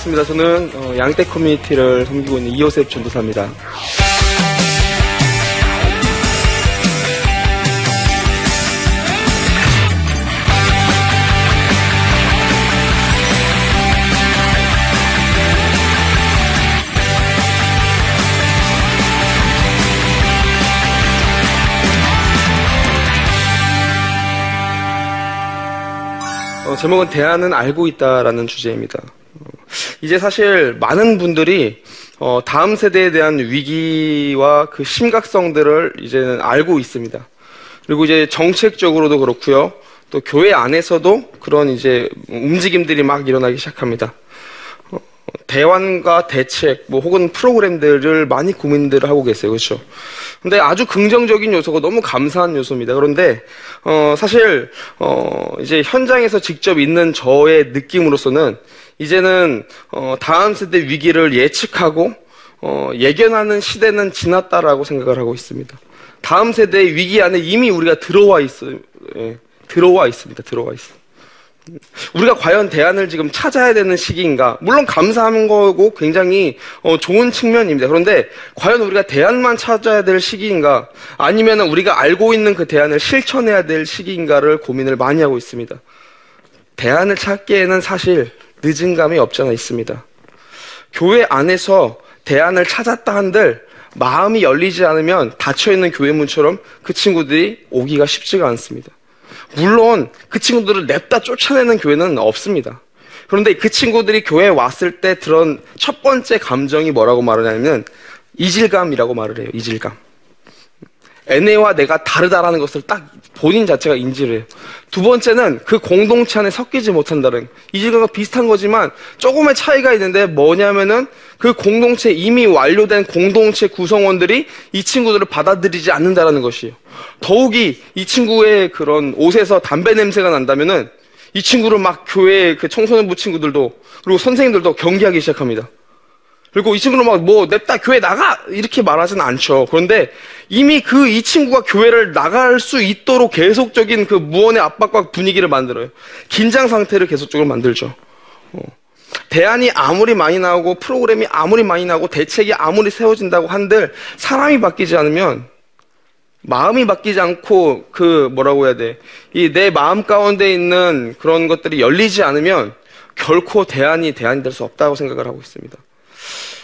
반갑습니다. 저는 어, 양떼 커뮤니티를 섬기고 있는 이호셉 전도사입니다. 어, 제목은 대안은 알고 있다라는 주제입니다. 어, 이제 사실 많은 분들이 어, 다음 세대에 대한 위기와 그 심각성들을 이제는 알고 있습니다. 그리고 이제 정책적으로도 그렇고요. 또 교회 안에서도 그런 이제 움직임들이 막 일어나기 시작합니다. 어, 대안과 대책, 뭐 혹은 프로그램들을 많이 고민들을 하고 계세요. 그렇죠? 근데 아주 긍정적인 요소가 너무 감사한 요소입니다. 그런데 어, 사실 어, 이제 현장에서 직접 있는 저의 느낌으로서는 이제는 어, 다음 세대 위기를 예측하고 어, 예견하는 시대는 지났다라고 생각을 하고 있습니다. 다음 세대의 위기 안에 이미 우리가 들어와 있어요. 예, 들어와 있습니다. 들어와 있어요. 우리가 과연 대안을 지금 찾아야 되는 시기인가? 물론 감사한 거고 굉장히 어, 좋은 측면입니다. 그런데 과연 우리가 대안만 찾아야 될 시기인가? 아니면 우리가 알고 있는 그 대안을 실천해야 될 시기인가를 고민을 많이 하고 있습니다. 대안을 찾기에는 사실 늦은 감이 없잖아 있습니다. 교회 안에서 대안을 찾았다 한들 마음이 열리지 않으면 닫혀있는 교회 문처럼 그 친구들이 오기가 쉽지가 않습니다. 물론 그 친구들을 냅다 쫓아내는 교회는 없습니다. 그런데 그 친구들이 교회에 왔을 때 들은 첫 번째 감정이 뭐라고 말하냐면 이질감이라고 말을 해요. 이질감. 애네와 내가 다르다라는 것을 딱 본인 자체가 인지를 해요. 두 번째는 그 공동체 안에 섞이지 못한다는 이질감과 비슷한 거지만 조금의 차이가 있는데 뭐냐면은 그 공동체 이미 완료된 공동체 구성원들이 이 친구들을 받아들이지 않는다라는 것이에요. 더욱이 이 친구의 그런 옷에서 담배 냄새가 난다면은 이 친구를 막 교회 그 청소년부 친구들도 그리고 선생님들도 경계하기 시작합니다. 그리고 이 친구는 막 뭐 냅다 교회 나가 이렇게 말하지는 않죠. 그런데 이미 그 이 친구가 교회를 나갈 수 있도록 계속적인 그 무언의 압박과 분위기를 만들어요. 긴장 상태를 계속적으로 만들죠. 어. 대안이 아무리 많이 나오고 프로그램이 아무리 많이 나오고 대책이 아무리 세워진다고 한들 사람이 바뀌지 않으면 마음이 바뀌지 않고 그 뭐라고 해야 돼? 이 내 마음 가운데 있는 그런 것들이 열리지 않으면 결코 대안이 대안이 될 수 없다고 생각을 하고 있습니다.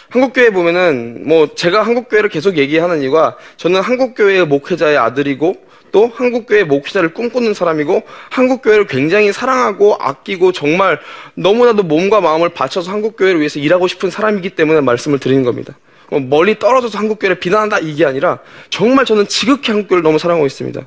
한국교회 보면은 뭐 제가 한국교회를 계속 얘기하는 이유가 저는 한국교회의 목회자의 아들이고 또 한국교회 목회자를 꿈꾸는 사람이고 한국교회를 굉장히 사랑하고 아끼고 정말 너무나도 몸과 마음을 바쳐서 한국교회를 위해서 일하고 싶은 사람이기 때문에 말씀을 드리는 겁니다. 뭐 멀리 떨어져서 한국교회를 비난한다 이게 아니라 정말 저는 지극히 한국교회를 너무 사랑하고 있습니다.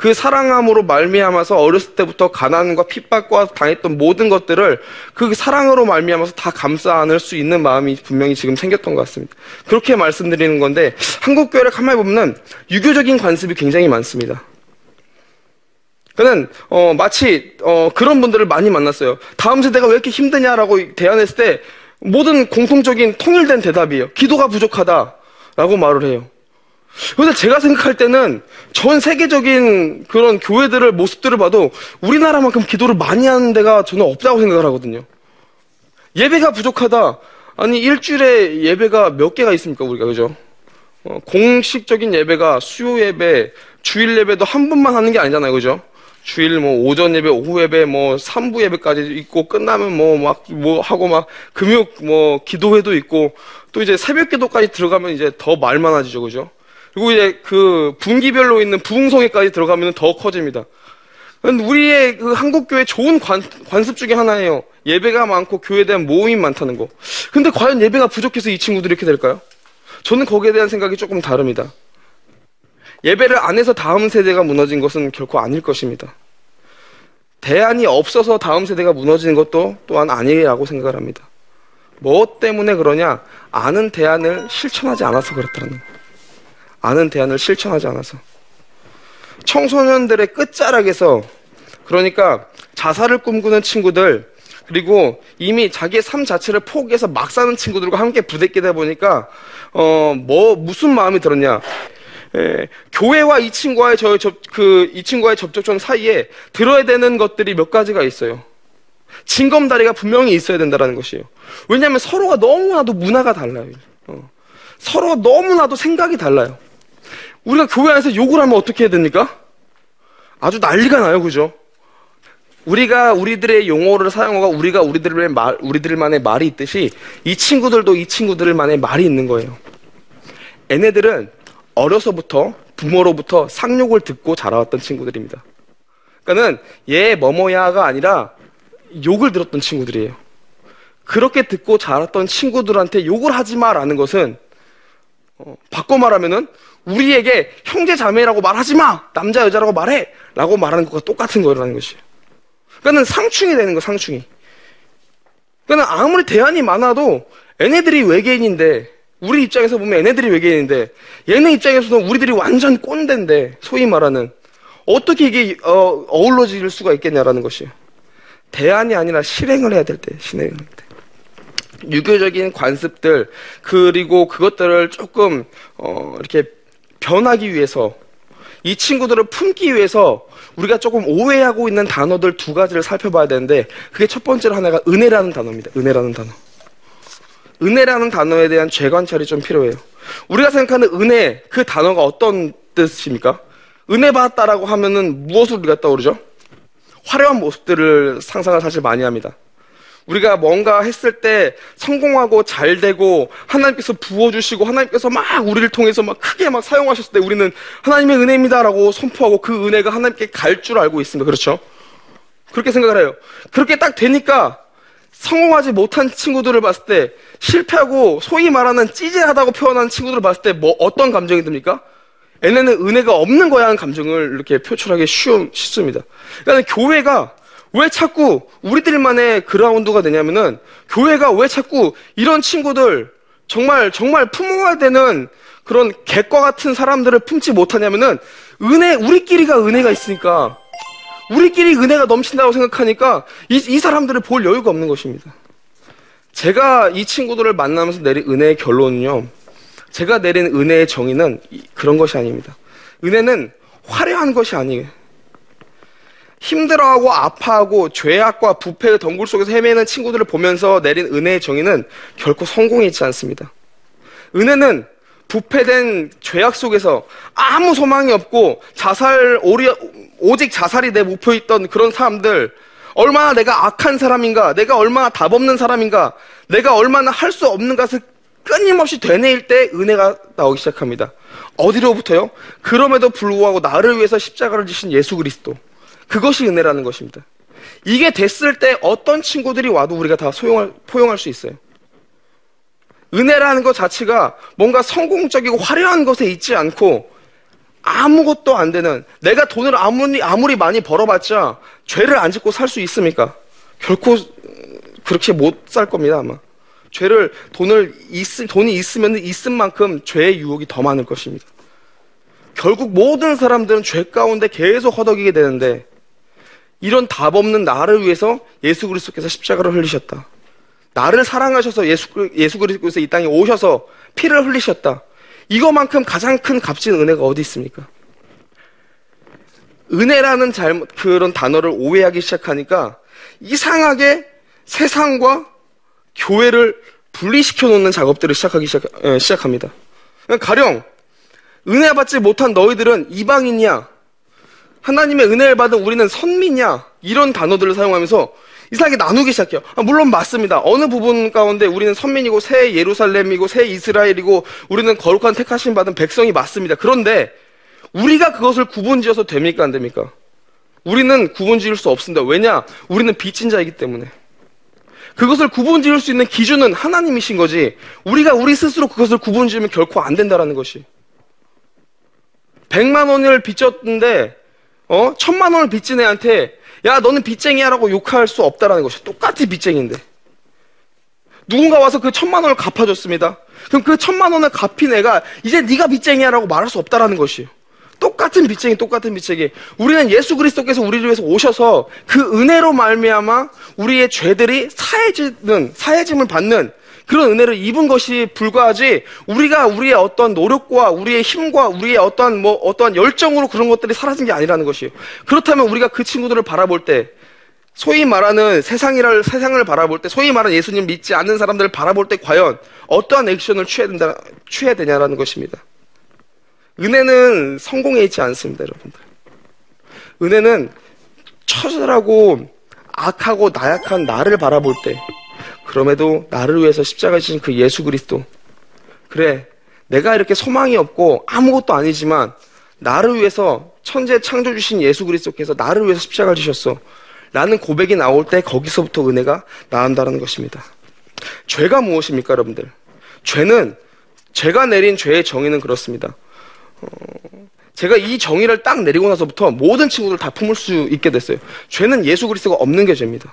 그 사랑함으로 말미암아서 어렸을 때부터 가난과 핍박과 당했던 모든 것들을 그 사랑으로 말미암아서 다 감싸 안을 수 있는 마음이 분명히 지금 생겼던 것 같습니다. 그렇게 말씀드리는 건데 한국 교회를 가만히 보면은 유교적인 관습이 굉장히 많습니다. 그는 어, 마치 어, 그런 분들을 많이 만났어요. 다음 세대가 왜 이렇게 힘드냐라고 대안했을 때 모든 공통적인 통일된 대답이에요. 기도가 부족하다라고 말을 해요. 그런데 제가 생각할 때는 전 세계적인 그런 교회들을 모습들을 봐도 우리나라만큼 기도를 많이 하는 데가 저는 없다고 생각을 하거든요. 예배가 부족하다. 아니 일주일에 예배가 몇 개가 있습니까 우리가 그죠? 어, 공식적인 예배가 수요 예배, 주일 예배도 한 번만 하는 게 아니잖아요. 그죠? 주일 뭐 오전 예배, 오후 예배, 뭐 3부 예배까지 있고 끝나면 뭐 막 뭐 하고 막 금요 뭐 기도회도 있고 또 이제 새벽 기도까지 들어가면 이제 더 말 많아지죠. 그죠? 그리고 이제 그 분기별로 있는 부흥성회까지 들어가면 더 커집니다. 우리의 그 한국 교회 좋은 관, 관습 중에 하나예요. 예배가 많고 교회에 대한 모임이 많다는 거. 근데 과연 예배가 부족해서 이 친구들이 이렇게 될까요? 저는 거기에 대한 생각이 조금 다릅니다. 예배를 안 해서 다음 세대가 무너진 것은 결코 아닐 것입니다. 대안이 없어서 다음 세대가 무너지는 것도 또한 아니라고 생각을 합니다. 뭐 때문에 그러냐? 아는 대안을 실천하지 않아서 그렇다는 거. 아는 대안을 실천하지 않아서. 청소년들의 끝자락에서 그러니까 자살을 꿈꾸는 친구들 그리고 이미 자기의 삶 자체를 포기해서 막 사는 친구들과 함께 부대끼다 보니까 어 뭐 무슨 마음이 들었냐 에, 교회와 이 친구와의 저 그 이 친구와의 접촉점 사이에 들어야 되는 것들이 몇 가지가 있어요. 징검다리가 분명히 있어야 된다는 것이에요. 왜냐하면 서로가 너무나도 문화가 달라요. 어. 서로 너무나도 생각이 달라요. 우리가 교회 안에서 욕을 하면 어떻게 해야 됩니까? 아주 난리가 나요, 그죠? 우리가 우리들의 용어를 사용하고 우리가 우리들의 말, 우리들만의 말이 있듯이 이 친구들도 이 친구들만의 말이 있는 거예요. 얘네들은 어려서부터 부모로부터 상욕을 듣고 자라왔던 친구들입니다. 그러니까는 얘 뭐뭐야가 아니라 욕을 들었던 친구들이에요. 그렇게 듣고 자랐던 친구들한테 욕을 하지 마라는 것은 어, 바꿔 말하면은 우리에게 형제 자매라고 말하지 마 남자 여자라고 말해 라고 말하는 것과 똑같은 거라는 것이에요. 그러니까는 상충이 되는 거 상충이. 그러니까 아무리 대안이 많아도 얘네들이 외계인인데 우리 입장에서 보면 얘네들이 외계인인데 얘네 입장에서는 우리들이 완전 꼰대인데 소위 말하는 어떻게 이게 어, 어우러질 수가 있겠냐라는 것이에요. 대안이 아니라 실행을 해야 될 때, 실행을 할 때. 유교적인 관습들 그리고 그것들을 조금 어, 이렇게 변하기 위해서 이 친구들을 품기 위해서 우리가 조금 오해하고 있는 단어들 두 가지를 살펴봐야 되는데 그게 첫 번째로 하나가 은혜라는 단어입니다. 은혜라는 단어. 은혜라는 단어에 대한 재관찰이 좀 필요해요. 우리가 생각하는 은혜 그 단어가 어떤 뜻입니까? 은혜 받았다라고 하면은 무엇을 우리가 떠오르죠? 화려한 모습들을 상상을 사실 많이 합니다. 우리가 뭔가 했을 때 성공하고 잘 되고 하나님께서 부어주시고 하나님께서 막 우리를 통해서 막 크게 막 사용하셨을 때 우리는 하나님의 은혜입니다라고 선포하고 그 은혜가 하나님께 갈 줄 알고 있습니다. 그렇죠? 그렇게 생각을 해요. 그렇게 딱 되니까 성공하지 못한 친구들을 봤을 때 실패하고 소위 말하는 찌질하다고 표현하는 친구들을 봤을 때 뭐 어떤 감정이 듭니까? 얘네는 은혜가 없는 거야 하는 감정을 이렇게 표출하기 쉬운, 쉽습니다. 그러니까 교회가 왜 자꾸 우리들만의 그라운드가 되냐면은 교회가 왜 자꾸 이런 친구들 정말 정말 품어야 되는 그런 객과 같은 사람들을 품지 못하냐면은 은혜 우리끼리가 은혜가 있으니까 우리끼리 은혜가 넘친다고 생각하니까 이, 이 사람들을 볼 여유가 없는 것입니다. 제가 이 친구들을 만나면서 내린 은혜의 결론은요. 제가 내린 은혜의 정의는 그런 것이 아닙니다. 은혜는 화려한 것이 아니에요. 힘들어하고 아파하고 죄악과 부패의 덩굴 속에서 헤매는 친구들을 보면서 내린 은혜의 정의는 결코 성공이 있지 않습니다. 은혜는 부패된 죄악 속에서 아무 소망이 없고 자살 오리, 오직 자살이 내 목표였던 그런 사람들 얼마나 내가 악한 사람인가 내가 얼마나 답 없는 사람인가 내가 얼마나 할 수 없는 것을 끊임없이 되뇌일 때 은혜가 나오기 시작합니다. 어디로부터요? 그럼에도 불구하고 나를 위해서 십자가를 지신 예수 그리스도 그것이 은혜라는 것입니다. 이게 됐을 때 어떤 친구들이 와도 우리가 다 소용할, 포용할 수 있어요. 은혜라는 것 자체가 뭔가 성공적이고 화려한 것에 있지 않고 아무것도 안 되는 내가 돈을 아무리 아무리 많이 벌어봤자 죄를 안 짓고 살 수 있습니까? 결코 그렇게 못 살 겁니다 아마. 죄를 돈을 있 돈이 있으면 있은 만큼 죄의 유혹이 더 많을 것입니다. 결국 모든 사람들은 죄 가운데 계속 허덕이게 되는데 이런 답 없는 나를 위해서 예수 그리스도께서 십자가를 흘리셨다. 나를 사랑하셔서 예수, 예수 그리스도께서 이 땅에 오셔서 피를 흘리셨다. 이거만큼 가장 큰 값진 은혜가 어디 있습니까? 은혜라는 잘못, 그런 단어를 오해하기 시작하니까 이상하게 세상과 교회를 분리시켜 놓는 작업들을 시작하기 시작, 예, 시작합니다. 가령 은혜 받지 못한 너희들은 이방인이야. 하나님의 은혜를 받은 우리는 선민이야. 이런 단어들을 사용하면서 이상하게 나누기 시작해요. 아, 물론 맞습니다. 어느 부분 가운데 우리는 선민이고 새 예루살렘이고 새 이스라엘이고 우리는 거룩한 택하심 받은 백성이 맞습니다. 그런데 우리가 그것을 구분지어서 됩니까 안 됩니까? 우리는 구분지을 수 없습니다. 왜냐? 우리는 빚진 자이기 때문에. 그것을 구분지을 수 있는 기준은 하나님이신 거지. 우리가 우리 스스로 그것을 구분지으면 결코 안 된다라는 것이. 100만 원을 빚졌는데 어? 천만 원을 빚진 애한테 야 너는 빚쟁이야라고 욕할 수 없다라는 것이 똑같이 빚쟁인데 누군가 와서 그 천만 원을 갚아줬습니다. 그럼 그 천만 원을 갚인 애가 이제 네가 빚쟁이야라고 말할 수 없다라는 것이에요. 똑같은 빚쟁이, 똑같은 빚쟁이. 우리는 예수 그리스도께서 우리를 위해서 오셔서 그 은혜로 말미암아 우리의 죄들이 사해지는 사해짐을 받는 그런 은혜를 입은 것이 불과하지 우리가 우리의 어떤 노력과 우리의 힘과 우리의 어떠한 뭐 어떠한 열정으로 그런 것들이 사라진 게 아니라는 것이에요. 그렇다면 우리가 그 친구들을 바라볼 때 소위 말하는 세상이라 세상을 바라볼 때 소위 말하는 예수님 믿지 않는 사람들을 바라볼 때 과연 어떠한 액션을 취해야 된다 취해야 되냐라는 것입니다. 은혜는 성공에 있지 않습니다, 여러분들. 은혜는 처절하고 악하고 나약한 나를 바라볼 때 그럼에도 나를 위해서 십자가 지신 그 예수 그리스도. 그래, 내가 이렇게 소망이 없고 아무것도 아니지만 나를 위해서 천재 창조 주신 예수 그리스도께서 나를 위해서 십자가를 지셨어. 라는 고백이 나올 때 거기서부터 은혜가 나온다는 것입니다. 죄가 무엇입니까, 여러분들? 죄는 제가 내린 죄의 정의는 그렇습니다. 어, 제가 이 정의를 딱 내리고 나서부터 모든 친구들 다 품을 수 있게 됐어요. 죄는 예수 그리스도가 없는 게 죄입니다.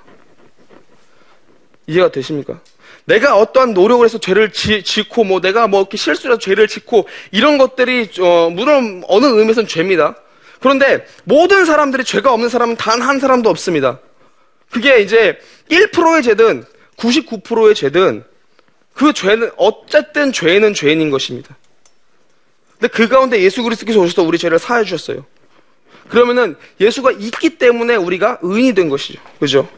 이해가 되십니까? 내가 어떠한 노력을 해서 죄를 지, 짓고 뭐 내가 뭐 이렇게 실수라도 죄를 짓고 이런 것들이 어, 물론 어느 의미에서는 죄입니다. 그런데 모든 사람들이 죄가 없는 사람은 단 한 사람도 없습니다. 그게 이제 1%의 죄든 99%의 죄든 그 죄는 어쨌든 죄는 죄인인 것입니다. 근데 그 가운데 예수 그리스도께서 오셔서 우리 죄를 사해 주셨어요. 그러면은 예수가 있기 때문에 우리가 의인이 된 것이죠. 그죠?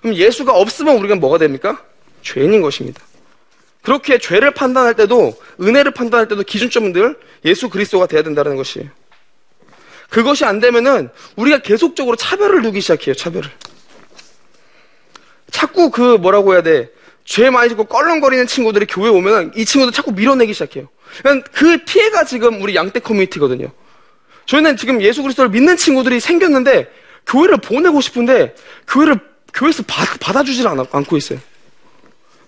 그럼 예수가 없으면 우리가 뭐가 됩니까? 죄인인 것입니다. 그렇게 죄를 판단할 때도 은혜를 판단할 때도 기준점은 늘 예수 그리스도가 돼야 된다는 것이에요. 그것이 안 되면은 우리가 계속적으로 차별을 두기 시작해요. 차별을. 자꾸 그 뭐라고 해야 돼? 죄 많이 짓고 껄렁거리는 친구들이 교회 오면 이 친구들 자꾸 밀어내기 시작해요. 그러니까 그 피해가 지금 우리 양떼 커뮤니티거든요. 저희는 지금 예수 그리스도를 믿는 친구들이 생겼는데 교회를 보내고 싶은데 교회를 교회에서 받, 받아주질 않, 않고 있어요.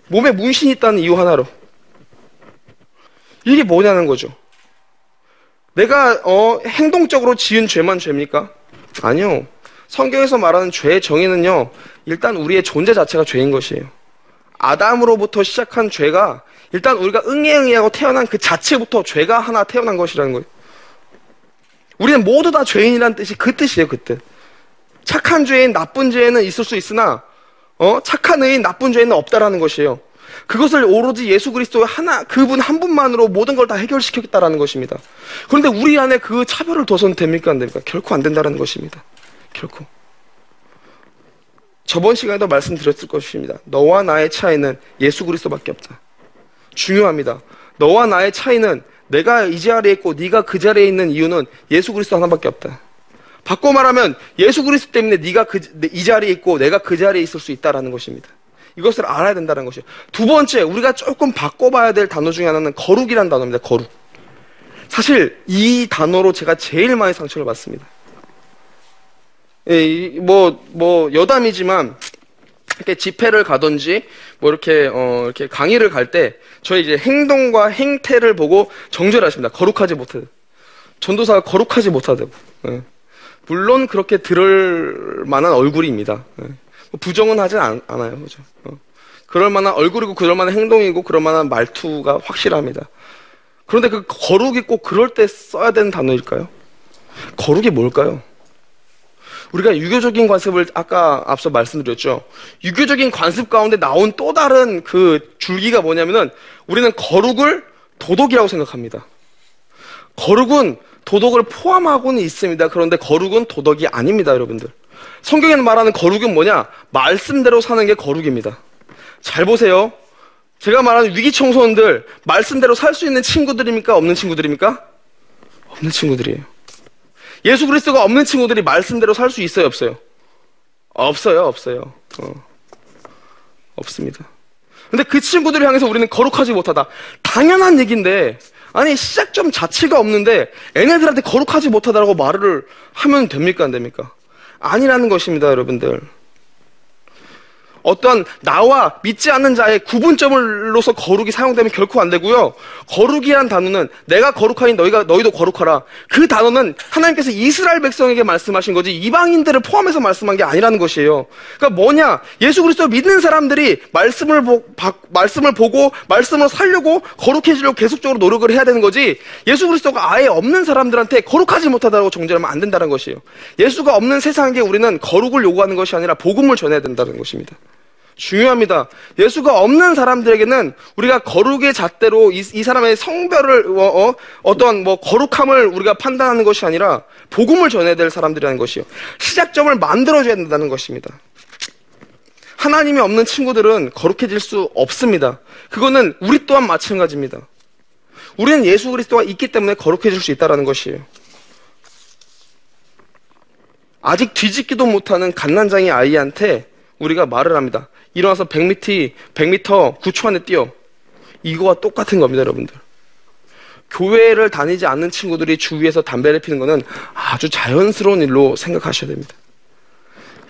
몸에 문신이 있다는 이유 하나로. 이게 뭐냐는 거죠. 내가 어, 행동적으로 지은 죄만 죄입니까? 아니요. 성경에서 말하는 죄의 정의는요. 일단 우리의 존재 자체가 죄인 것이에요. 아담으로부터 시작한 죄가 일단 우리가 응애응애하고 태어난 그 자체부터 죄가 하나 태어난 것이라는 거예요. 우리는 모두 다 죄인이라는 뜻이 그 뜻이에요, 그 뜻. 착한 죄인, 나쁜 죄인은 있을 수 있으나, 어, 착한 의인, 나쁜 죄인은 없다라는 것이에요. 그것을 오로지 예수 그리스도 하나, 그분 한 분만으로 모든 걸 다 해결시켰다라는 것입니다. 그런데 우리 안에 그 차별을 둬서는 됩니까? 안 됩니까? 결코 안 된다는 것입니다. 결코. 저번 시간에도 말씀드렸을 것입니다. 너와 나의 차이는 예수 그리스도밖에 없다. 중요합니다. 너와 나의 차이는 내가 이 자리에 있고 네가 그 자리에 있는 이유는 예수 그리스도 하나밖에 없다. 바꿔 말하면 예수 그리스도 때문에 네가 그, 이 자리에 있고 내가 그 자리에 있을 수 있다라는 것입니다. 이것을 알아야 된다는 것이에요. 두 번째, 우리가 조금 바꿔봐야 될 단어 중에 하나는 거룩이라는 단어입니다. 거룩. 사실 이 단어로 제가 제일 많이 상처를 받습니다. 예, 뭐, 뭐, 여담이지만, 이렇게 집회를 가든지, 뭐, 이렇게, 어, 이렇게 강의를 갈 때, 저희 이제 행동과 행태를 보고 정죄하십니다. 거룩하지 못하다. 전도사가 거룩하지 못하다고. 예. 물론 그렇게 들을 만한 얼굴입니다. 예. 뭐 부정은 하진 않, 아요 그죠? 어. 그럴 만한 얼굴이고, 그럴 만한 행동이고, 그럴 만한 말투가 확실합니다. 그런데 그 거룩이 꼭 그럴 때 써야 되는 단어일까요? 거룩이 뭘까요? 우리가 유교적인 관습을 아까 앞서 말씀드렸죠. 유교적인 관습 가운데 나온 또 다른 그 줄기가 뭐냐면은 우리는 거룩을 도덕이라고 생각합니다. 거룩은 도덕을 포함하고는 있습니다. 그런데 거룩은 도덕이 아닙니다, 여러분들. 성경에는 말하는 거룩은 뭐냐? 말씀대로 사는 게 거룩입니다. 잘 보세요. 제가 말하는 위기 청소년들 말씀대로 살 수 있는 친구들입니까? 없는 친구들입니까? 없는 친구들이에요. 예수 그리스도가 없는 친구들이 말씀대로 살 수 있어요, 없어요? 없어요, 없어요. 어. 없습니다. 근데 그 친구들을 향해서 우리는 거룩하지 못하다. 당연한 얘기인데, 아니, 시작점 자체가 없는데, 얘네들한테 거룩하지 못하다라고 말을 하면 됩니까, 안 됩니까? 아니라는 것입니다, 여러분들. 어떤 나와 믿지 않는 자의 구분점으로서 거룩이 사용되면 결코 안 되고요. 거룩이란 단어는 내가 거룩하니 너희가 너희도 거룩하라. 그 단어는 하나님께서 이스라엘 백성에게 말씀하신 거지 이방인들을 포함해서 말씀한 게 아니라는 것이에요. 그러니까 뭐냐? 예수 그리스도 믿는 사람들이 말씀을 보, 바, 말씀을 보고 말씀으로 살려고 거룩해지려고 계속적으로 노력을 해야 되는 거지. 예수 그리스도가 아예 없는 사람들한테 거룩하지 못하다고 정죄하면 안 된다는 것이에요. 예수가 없는 세상에 우리는 거룩을 요구하는 것이 아니라 복음을 전해야 된다는 것입니다. 중요합니다. 예수가 없는 사람들에게는 우리가 거룩의 잣대로 이, 이 사람의 성별을 어, 어, 떤뭐 거룩함을 우리가 판단하는 것이 아니라 복음을 전해야 될 사람들이라는 것이요. 시작점을 만들어줘야 된다는 것입니다. 하나님이 없는 친구들은 거룩해질 수 없습니다. 그거는 우리 또한 마찬가지입니다. 우리는 예수 그리스도가 있기 때문에 거룩해질 수 있다는 것이에요. 아직 뒤집기도 못하는 갓난장이 아이한테 우리가 말을 합니다. 일어나서 100m, 100m 9초 안에 뛰어. 이거와 똑같은 겁니다, 여러분들. 교회를 다니지 않는 친구들이 주위에서 담배를 피는 것은 아주 자연스러운 일로 생각하셔야 됩니다.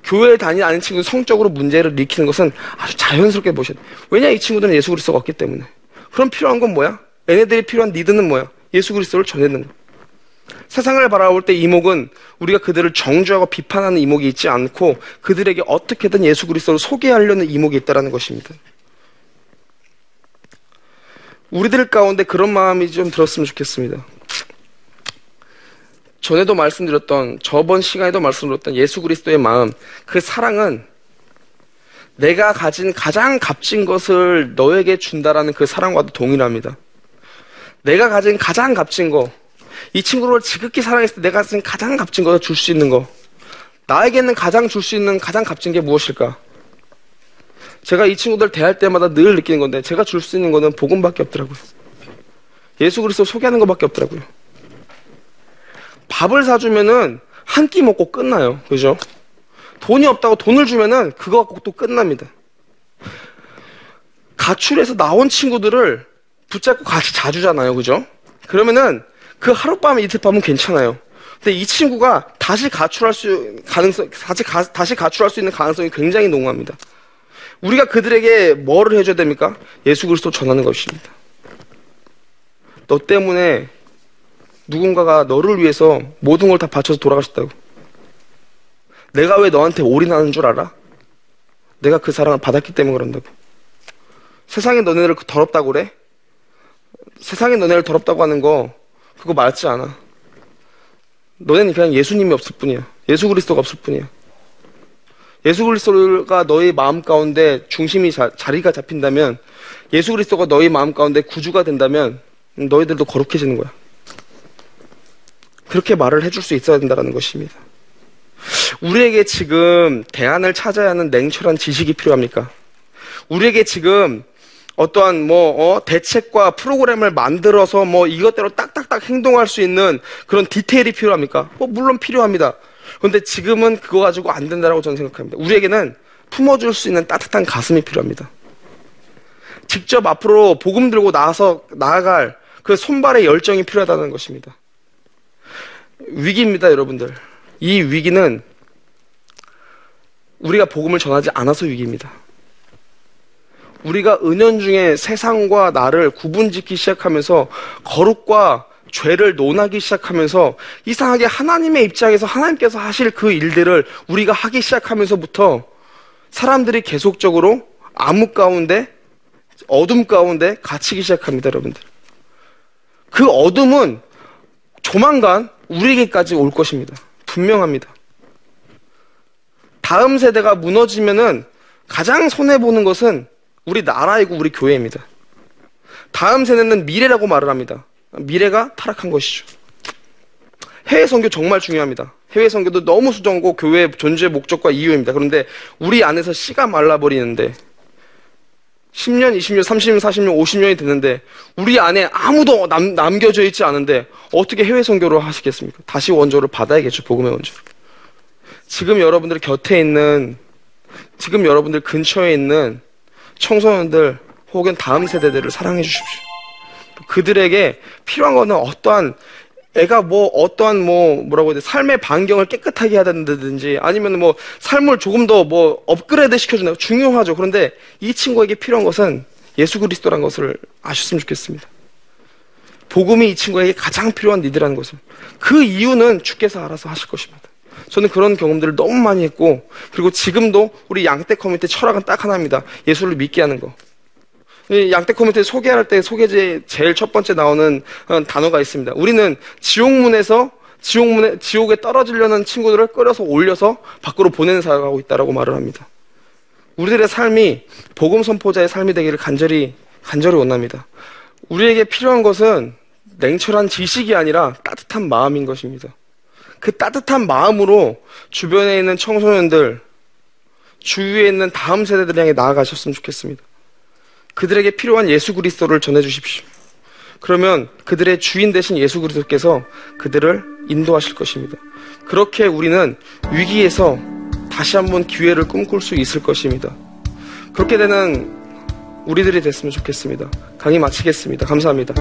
교회를 다니지 않는 친구는 성적으로 문제를 일으키는 것은 아주 자연스럽게 보셔야 돼요. 왜냐, 이 친구들은 예수 그리스도가 없기 때문에. 그럼 필요한 건 뭐야? 얘네들이 필요한 니드는 뭐야? 예수 그리스도를 전하는 거. 세상을 바라볼 때 이목은 우리가 그들을 정죄하고 비판하는 이목이 있지 않고 그들에게 어떻게든 예수 그리스도를 소개하려는 이목이 있다는 것입니다. 우리들 가운데 그런 마음이 좀 들었으면 좋겠습니다. 전에도 말씀드렸던 저번 시간에도 말씀드렸던 예수 그리스도의 마음 그 사랑은 내가 가진 가장 값진 것을 너에게 준다라는 그 사랑과도 동일합니다. 내가 가진 가장 값진 거, 이 친구를 지극히 사랑했을 때 내가 쓴 가장 값진 거를 줄수 있는 거. 나에게는 가장 줄 수 있는 가장 값진 게 무엇일까? 제가 이 친구들 대할 때마다 늘 느끼는 건데 제가 줄 수 있는 거는 복음밖에 없더라고요. 예수 그리스도 소개하는 것밖에 없더라고요. 밥을 사주면은 한 끼 먹고 끝나요. 그죠? 돈이 없다고 돈을 주면은 그거 갖고 또 끝납니다. 가출해서 나온 친구들을 붙잡고 같이 자주잖아요. 그죠? 그러면은 그 하룻밤 이틀밤은 괜찮아요. 근데 이 친구가 다시 가출할 수 가능성 다시 가, 다시 가출할 수 있는 가능성이 굉장히 농후합니다. 우리가 그들에게 뭐를 해줘야 됩니까? 예수 그리스도 전하는 것입니다. 너 때문에 누군가가 너를 위해서 모든 걸 다 바쳐서 돌아가셨다고. 내가 왜 너한테 올인하는 줄 알아? 내가 그 사랑을 받았기 때문에 그런다고. 세상에 너네를 더럽다고 그래? 세상에 너네를 더럽다고 하는 거 그거 맞지 않아. 너네는 그냥 예수님이 없을 뿐이야. 예수 그리스도가 없을 뿐이야. 예수 그리스도가 너희 마음 가운데 중심이 자, 자리가 잡힌다면 예수 그리스도가 너희 마음 가운데 구주가 된다면 너희들도 거룩해지는 거야. 그렇게 말을 해줄 수 있어야 된다는 것입니다. 우리에게 지금 대안을 찾아야 하는 냉철한 지식이 필요합니까? 우리에게 지금 어떠한 뭐 어, 대책과 프로그램을 만들어서 뭐 이것대로 딱딱딱 행동할 수 있는 그런 디테일이 필요합니까? 뭐 물론 필요합니다. 그런데 지금은 그거 가지고 안 된다라고 저는 생각합니다. 우리에게는 품어줄 수 있는 따뜻한 가슴이 필요합니다. 직접 앞으로 복음 들고 나서 나아갈 그 손발의 열정이 필요하다는 것입니다. 위기입니다, 여러분들. 이 위기는 우리가 복음을 전하지 않아서 위기입니다. 우리가 은연중에 세상과 나를 구분짓기 시작하면서 거룩과 죄를 논하기 시작하면서 이상하게 하나님의 입장에서 하나님께서 하실 그 일들을 우리가 하기 시작하면서부터 사람들이 계속적으로 암흑 가운데 어둠 가운데 갇히기 시작합니다, 여러분들. 그 어둠은 조만간 우리에게까지 올 것입니다. 분명합니다. 다음 세대가 무너지면은 가장 손해보는 것은 우리 나라이고 우리 교회입니다. 다음 세대는 미래라고 말을 합니다. 미래가 타락한 것이죠. 해외 선교 정말 중요합니다. 해외 선교도 너무 수정고 교회 존재 목적과 이유입니다. 그런데 우리 안에서 씨가 말라버리는데 10년, 20년, 30년, 40년, 50년이 됐는데 우리 안에 아무도 남, 남겨져 있지 않은데 어떻게 해외 선교를 하시겠습니까? 다시 원조를 받아야겠죠. 복음의 원조를. 지금 여러분들 곁에 있는 지금 여러분들 근처에 있는 청소년들 혹은 다음 세대들을 사랑해 주십시오. 그들에게 필요한 거는 어떠한 애가 뭐 어떠한 뭐 뭐라고 해야 돼 삶의 반경을 깨끗하게 해야 된다든지 아니면 뭐 삶을 조금 더 뭐 업그레이드 시켜준다 중요하죠. 그런데 이 친구에게 필요한 것은 예수 그리스도란 것을 아셨으면 좋겠습니다. 복음이 이 친구에게 가장 필요한 니드라는 것을 그 이유는 주께서 알아서 하실 것입니다. 저는 그런 경험들을 너무 많이 했고 그리고 지금도 우리 양떼 커뮤니티 철학은 딱 하나입니다. 예수를 믿게 하는 거. 이 양떼 커뮤니티 소개할 때 소개제 제일 첫 번째 나오는 어, 단어가 있습니다. 우리는 지옥문에서 지옥문에 지옥에 떨어지려는 친구들을 끌어서 올려서 밖으로 보내는 사역을 하고 있다라고 말을 합니다. 우리들의 삶이 복음 선포자의 삶이 되기를 간절히 간절히 원합니다. 우리에게 필요한 것은 냉철한 지식이 아니라 따뜻한 마음인 것입니다. 그 따뜻한 마음으로 주변에 있는 청소년들, 주위에 있는 다음 세대들 향해 나아가셨으면 좋겠습니다. 그들에게 필요한 예수 그리스도를 전해 주십시오. 그러면 그들의 주인 되신 예수 그리스도께서 그들을 인도하실 것입니다. 그렇게 우리는 위기에서 다시 한번 기회를 꿈꿀 수 있을 것입니다. 그렇게 되는 우리들이 됐으면 좋겠습니다. 강의 마치겠습니다. 감사합니다.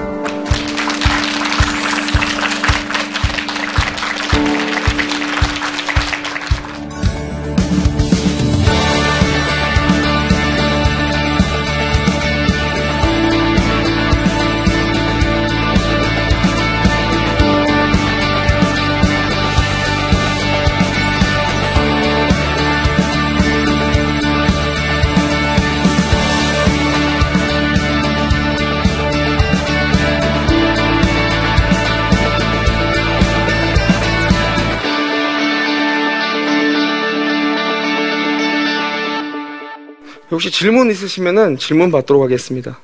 혹시 질문 있으시면은 질문 받도록 하겠습니다.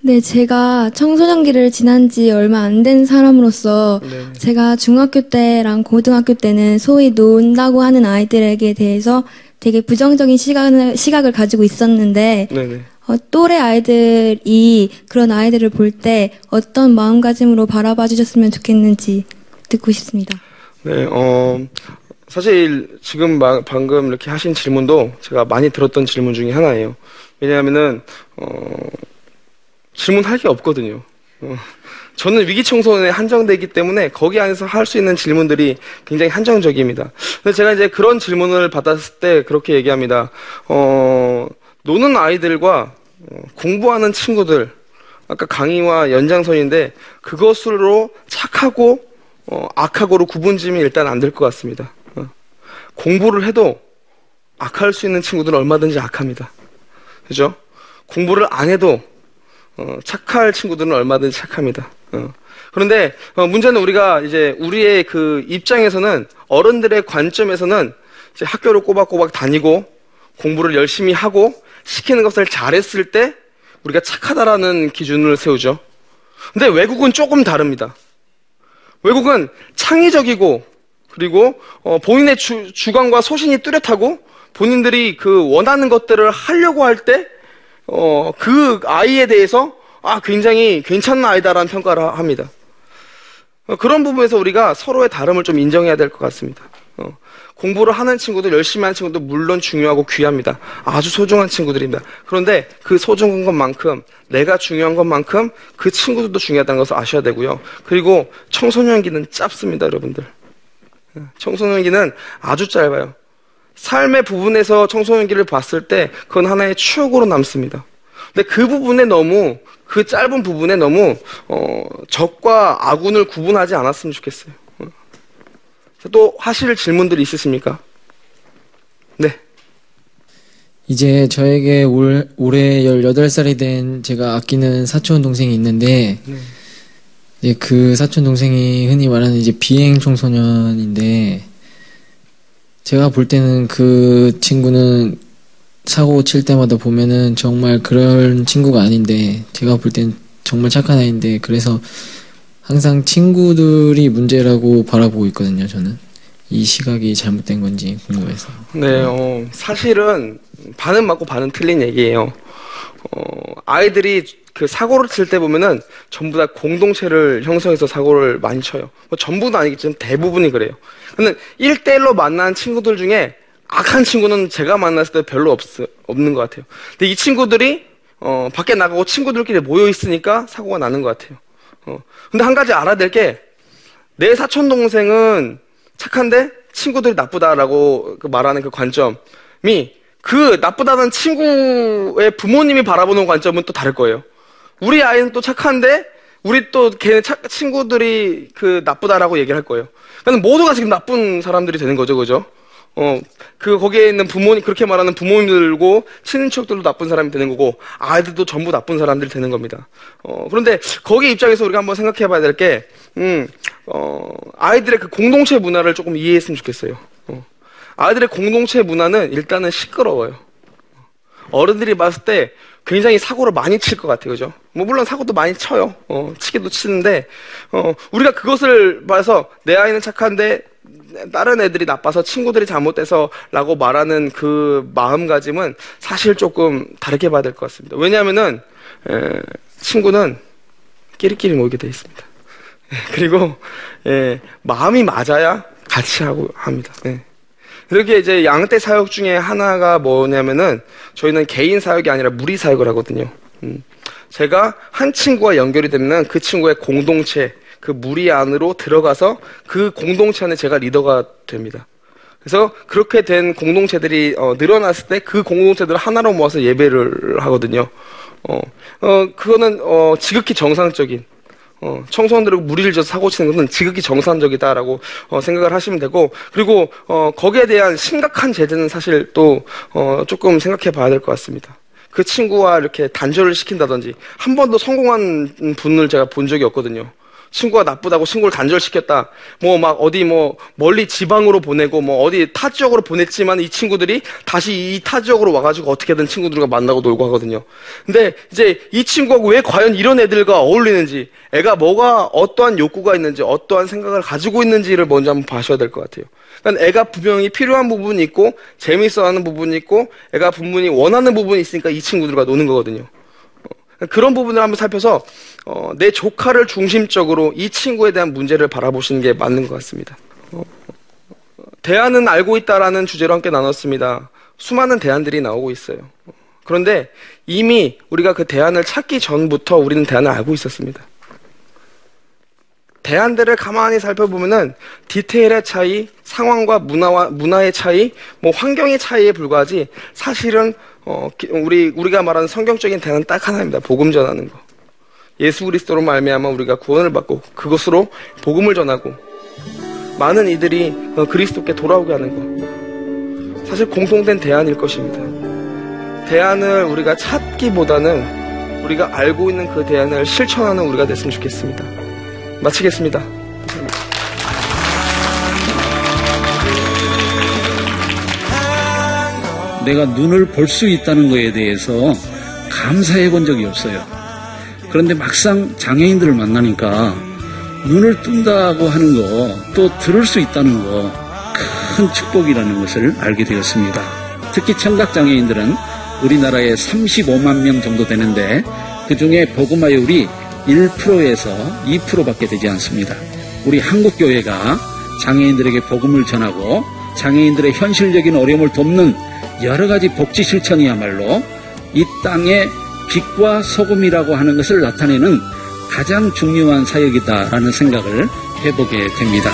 네, 제가 청소년기를 지난 지 얼마 안 된 사람으로서 네. 제가 중학교 때랑 고등학교 때는 소위 논다고 하는 아이들에게 대해서 되게 부정적인 시각을, 시각을 가지고 있었는데 네네. 어, 또래 아이들이 그런 아이들을 볼 때 어떤 마음가짐으로 바라봐 주셨으면 좋겠는지 듣고 싶습니다. 네, 어, 사실 지금 마- 방금 이렇게 하신 질문도 제가 많이 들었던 질문 중에 하나예요. 왜냐하면은, 어, 질문할 게 없거든요. 어, 저는 위기 청소년에 한정돼 있기 때문에 거기 안에서 할 수 있는 질문들이 굉장히 한정적입니다. 근데 제가 이제 그런 질문을 받았을 때 그렇게 얘기합니다. 어, 노는 아이들과 어, 공부하는 친구들, 아까 강의와 연장선인데 그것으로 착하고 어, 악하고로 구분짓으면 일단 안 될 것 같습니다. 어. 공부를 해도 악할 수 있는 친구들은 얼마든지 악합니다. 그죠? 공부를 안 해도 어, 착할 친구들은 얼마든지 착합니다. 어. 그런데 어, 문제는 우리가 이제 우리의 그 입장에서는 어른들의 관점에서는 학교를 꼬박꼬박 다니고 공부를 열심히 하고 시키는 것을 잘했을 때 우리가 착하다라는 기준을 세우죠. 근데 외국은 조금 다릅니다. 외국은 창의적이고 그리고 어, 본인의 주, 주관과 소신이 뚜렷하고 본인들이 그 원하는 것들을 하려고 할 때 어, 그 아이에 대해서 아 굉장히 괜찮은 아이다라는 평가를 하- 합니다. 어, 그런 부분에서 우리가 서로의 다름을 좀 인정해야 될 것 같습니다. 어, 공부를 하는 친구들, 열심히 하는 친구도 물론 중요하고 귀합니다. 아주 소중한 친구들입니다. 그런데 그 소중한 것만큼, 내가 중요한 것만큼 그 친구들도 중요하다는 것을 아셔야 되고요. 그리고 청소년기는 짧습니다, 여러분들. 어, 청소년기는 아주 짧아요. 삶의 부분에서 청소년기를 봤을 때 그건 하나의 추억으로 남습니다. 근데 그 부분에 너무 그 짧은 부분에 너무 어, 적과 아군을 구분하지 않았으면 좋겠어요. 어. 또 하실 질문들이 있으십니까? 네. 이제 저에게 올, 올해 18살이 된 제가 아끼는 사촌 동생이 있는데, 이제 그 사촌 동생이 흔히 말하는 이제 비행 청소년인데, 제가 볼 때는 그 친구는 사고 칠 때마다 보면은 정말 그런 친구가 아닌데, 제가 볼 땐 정말 착한 아이인데, 그래서 항상 친구들이 문제라고 바라보고 있거든요, 저는. 이 시각이 잘못된 건지 궁금해서. 네, 어, 사실은 반은 맞고 반은 틀린 얘기예요. 어, 아이들이 그 사고를 칠 때 보면은 전부 다 공동체를 형성해서 사고를 많이 쳐요. 뭐 전부는 아니겠지만 대부분이 그래요. 근데 1대1로 만난 친구들 중에 악한 친구는 제가 만났을 때 별로 없, 없는 것 같아요. 근데 이 친구들이, 어, 밖에 나가고 친구들끼리 모여 있으니까 사고가 나는 것 같아요. 어, 근데 한 가지 알아야 될 게, 내 사촌 동생은 착한데 친구들이 나쁘다라고 그 말하는 그 관점이 그 나쁘다는 친구의 부모님이 바라보는 관점은 또 다를 거예요. 우리 아이는 또 착한데 우리 또 걔네 착- 친구들이 그 나쁘다라고 얘기를 할 거예요. 그러니까 모두가 지금 나쁜 사람들이 되는 거죠, 그죠? 어, 그 거기에 있는 부모님 그렇게 말하는 부모님들고 친인척들도 나쁜 사람이 되는 거고 아이들도 전부 나쁜 사람들이 되는 겁니다. 어, 그런데 거기 입장에서 우리가 한번 생각해봐야 될 게, 음, 어, 아이들의 그 공동체 문화를 조금 이해했으면 좋겠어요. 어. 아이들의 공동체 문화는 일단은 시끄러워요. 어른들이 봤을 때 굉장히 사고를 많이 칠 것 같아요, 그죠? 뭐, 물론 사고도 많이 쳐요. 어, 치기도 치는데, 어, 우리가 그것을 봐서 내 아이는 착한데, 다른 애들이 나빠서 친구들이 잘못돼서 라고 말하는 그 마음가짐은 사실 조금 다르게 봐야 될 것 같습니다. 왜냐하면은, 에, 친구는 끼리끼리 모이게 돼 있습니다. 그리고, 예, 마음이 맞아야 같이 하고 합니다. 예. 이렇게 이제 양떼 사역 중에 하나가 뭐냐면은 저희는 개인 사역이 아니라 무리 사역을 하거든요. 음. 제가 한 친구와 연결이 되면 그 친구의 공동체, 그 무리 안으로 들어가서 그 공동체 안에 제가 리더가 됩니다. 그래서 그렇게 된 공동체들이 어, 늘어났을 때 그 공동체들을 하나로 모아서 예배를 하거든요. 어, 어 그거는 어, 지극히 정상적인 어, 청소년들하고 무리를 져서 사고 치는 것은 지극히 정상적이다라고 어, 생각을 하시면 되고 그리고 어, 거기에 대한 심각한 제재는 사실 또 어, 조금 생각해 봐야 될 것 같습니다. 그 친구와 이렇게 단절을 시킨다든지 한 번도 성공한 분을 제가 본 적이 없거든요. 친구가 나쁘다고 친구를 단절시켰다. 뭐 막 어디 뭐 멀리 지방으로 보내고 뭐 어디 타 지역으로 보냈지만 이 친구들이 다시 이 타 지역으로 와가지고 어떻게든 친구들과 만나고 놀고 하거든요. 근데 이제 이 친구가 왜 과연 이런 애들과 어울리는지, 애가 뭐가 어떠한 욕구가 있는지, 어떠한 생각을 가지고 있는지를 먼저 한번 봐셔야 될 것 같아요. 그러니까 애가 분명히 필요한 부분이 있고 재미있어하는 부분이 있고 애가 분명히 원하는 부분이 있으니까 이 친구들과 노는 거거든요. 그런 부분을 한번 살펴서 어, 내 조카를 중심적으로 이 친구에 대한 문제를 바라보시는 게 맞는 것 같습니다. 어, 어, 대안은 알고 있다라는 주제로 함께 나눴습니다. 수많은 대안들이 나오고 있어요. 어, 그런데 이미 우리가 그 대안을 찾기 전부터 우리는 대안을 알고 있었습니다. 대안들을 가만히 살펴보면은 디테일의 차이, 상황과 문화와 문화의 차이, 뭐 환경의 차이에 불과하지 사실은 어, 기- 우리 우리가 말하는 성경적인 대안은 딱 하나입니다. 복음 전하는 거. 예수 그리스도로 말미암아 우리가 구원을 받고 그것으로 복음을 전하고 많은 이들이 어, 그리스도께 돌아오게 하는 거. 사실 공통된 대안일 것입니다. 대안을 우리가 찾기보다는 우리가 알고 있는 그 대안을 실천하는 우리가 됐으면 좋겠습니다. 마치겠습니다. 내가 눈을 볼 수 있다는 것에 대해서 감사해 본 적이 없어요. 그런데 막상 장애인들을 만나니까 눈을 뜬다고 하는 거, 또 들을 수 있다는 거, 큰 축복이라는 것을 알게 되었습니다. 특히 청각장애인들은 우리나라에 35만 명 정도 되는데 그 중에 복음화율이 1%에서 2%밖에 되지 않습니다. 우리 한국교회가 장애인들에게 복음을 전하고 장애인들의 현실적인 어려움을 돕는 여러 가지 복지 실천이야말로 이 땅의 빛과 소금이라고 하는 것을 나타내는 가장 중요한 사역이다라는 생각을 해보게 됩니다.